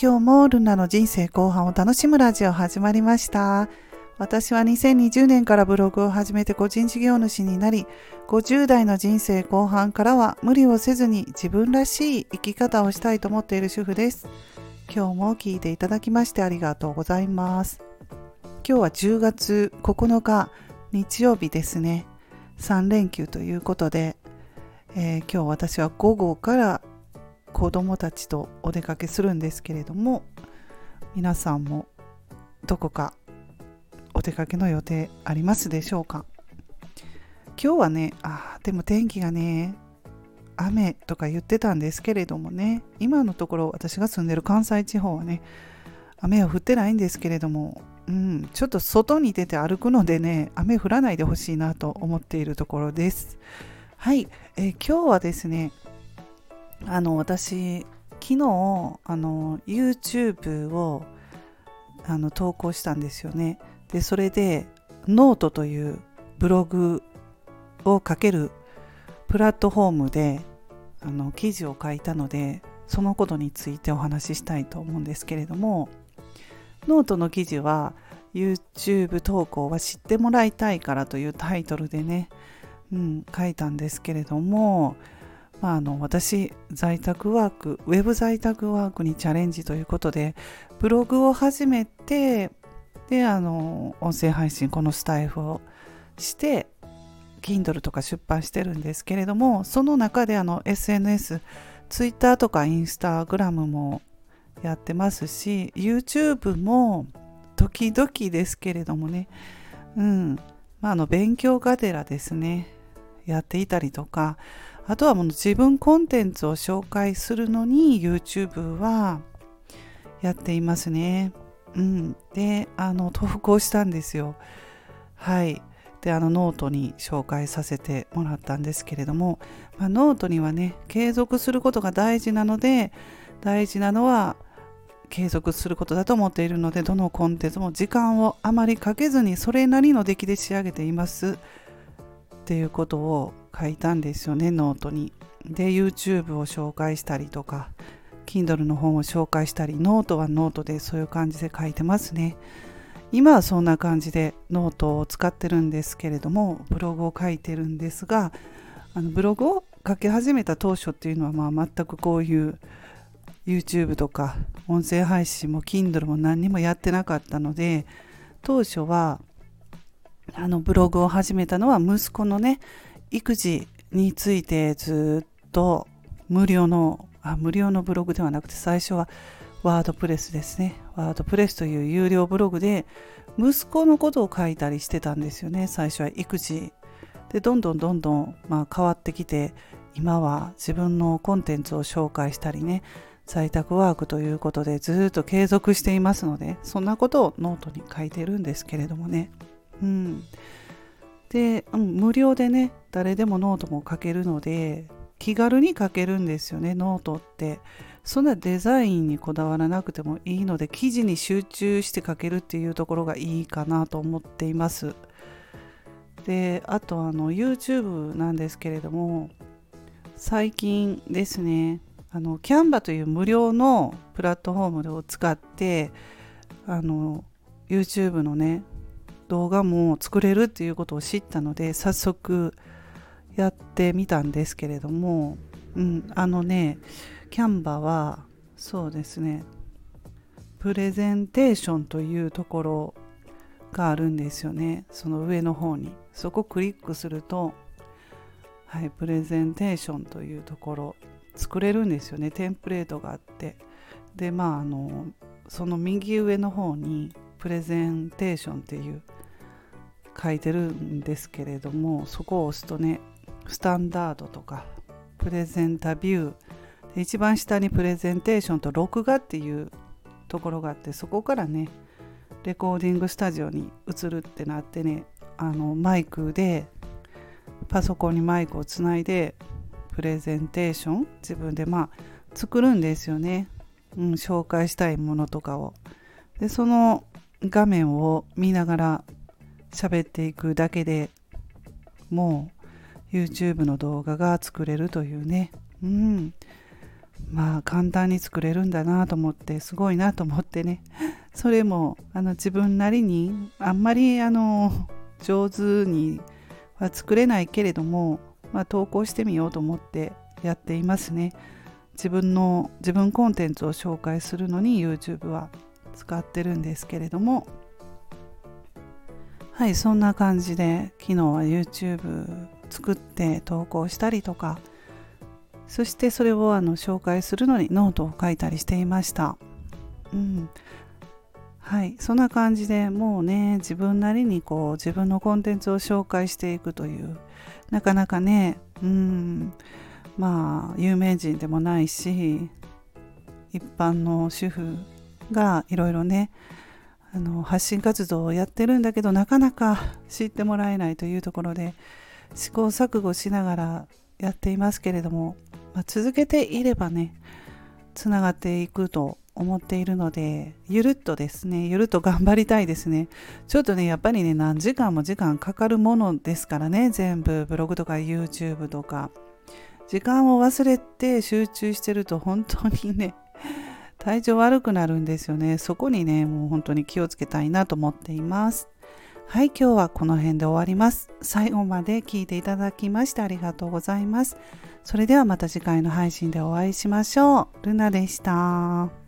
今日もルナの人生後半を楽しむラジオ始まりました。私は2020年からブログを始めて個人事業主になり、50代の人生後半からは無理をせずに自分らしい生き方をしたいと思っている主婦です。今日も聞いていただきましてありがとうございます。今日は10月9日日曜日ですね。3連休ということで、えー、今日私は午後から子供たちとお出かけするんですけれども皆さんもどこかお出かけの予定ありますでしょうか？今日はねあでも天気がね雨とか言ってたんですけれどもね今のところ私が住んでる関西地方はね雨は降ってないんですけれども、うん、ちょっと外に出て歩くのでね雨降らないでほしいなと思っているところです。はい、えー、今日はですねあの私昨日あの YouTube をあの投稿したんですよね。でそれでノートというブログを書けるプラットフォームであの記事を書いたのでそのことについてお話ししたいと思うんですけれどもノートの記事は YouTube 投稿は知ってもらいたいからというタイトルでね、うん、書いたんですけれどもまあ、あの私在宅ワークウェブ在宅ワークにチャレンジということでブログを始めてであの音声配信このスタイフをして Kindle とか出版してるんですけれどもその中であの SNS Twitter とか Instagram もやってますし YouTube も時々ですけれどもね。うん。まあ、あの勉強がてらですねやっていたりとかあとはもう自分コンテンツを紹介するのに YouTube はやっていますね。うん、であの投稿したんですよ。はいであのノートに紹介させてもらったんですけれども、まあ、ノートにはね継続することが大事なので大事なのは継続することだと思っているのでどのコンテンツも時間をあまりかけずにそれなりの出来で仕上げていますっていうことを書いたんですよねノートに。で YouTube を紹介したりとか Kindle の本を紹介したりノートはノートでそういう感じで書いてますね。今はそんな感じでノートを使ってるんですけれどもブログを書いてるんですがあのブログを書き始めた当初っていうのはまあ全くこういう YouTube とか音声配信も Kindle も何にもやってなかったので当初はあのブログを始めたのは息子のね育児についてずっと無料のあ無料のブログではなくて最初はワードプレスですね。ワードプレスという有料ブログで息子のことを書いたりしてたんですよね。最初は育児。でどんどんどんどん、まあ、変わってきて今は自分のコンテンツを紹介したりね在宅ワークということでずっと継続していますのでそんなことをノートに書いてるんですけれどもね。うん。で、うん、無料でね誰でもノートも書けるので気軽に書けるんですよねノートって。そんなデザインにこだわらなくてもいいので記事に集中して書けるっていうところがいいかなと思っています。であとあの YouTube なんですけれども最近ですねあのキャンバという無料のプラットフォームを使ってあの YouTube のね動画も作れるっていうことを知ったので早速やってみたんですけれども、うん、あのねキャンバはそうですねプレゼンテーションというところがあるんですよね。その上の方に。そこをクリックするとはいプレゼンテーションというところ作れるんですよね。テンプレートがあって。でまああのその右上の方にプレゼンテーションっていう書いてるんですけれどもそこを押すとねスタンダードとかプレゼンタビューで一番下にプレゼンテーションと録画っていうところがあってそこからねレコーディングスタジオに移るってなってねあのマイクでパソコンにマイクをつないでプレゼンテーション自分でまあ作るんですよね、うん、紹介したいものとかを。でその画面を見ながら喋っていくだけでもう YouTube の動画が作れるというね、うん、まあ簡単に作れるんだなと思ってすごいなと思ってね。それもあの自分なりにあんまりあの上手には作れないけれども、まあ、投稿してみようと思ってやっていますね。自分の自分コンテンツを紹介するのに YouTube は使ってるんですけれども。はいそんな感じで昨日は YouTube 作って投稿したりとかそしてそれをあの紹介するのにノートを書いたりしていました。うん、はいそんな感じでもうね自分なりにこう自分のコンテンツを紹介していくというなかなかねうんまあ有名人でもないし一般の主婦がいろいろねあの発信活動をやってるんだけどなかなか知ってもらえないというところで試行錯誤しながらやっていますけれどもまあ、続けていればねつながっていくと思っているのでゆるっとですねゆるっと頑張りたいですね。ちょっとねやっぱりね何時間も時間かかるものですからね全部ブログとか YouTube とか。時間を忘れて集中してると本当にね体調悪くなるんですよねそこにねもう本当に気をつけたいなと思っていますはい、今日はこの辺で終わります。最後まで聞いていただきましてありがとうございます。それではまた次回の配信でお会いしましょう。ルナでした。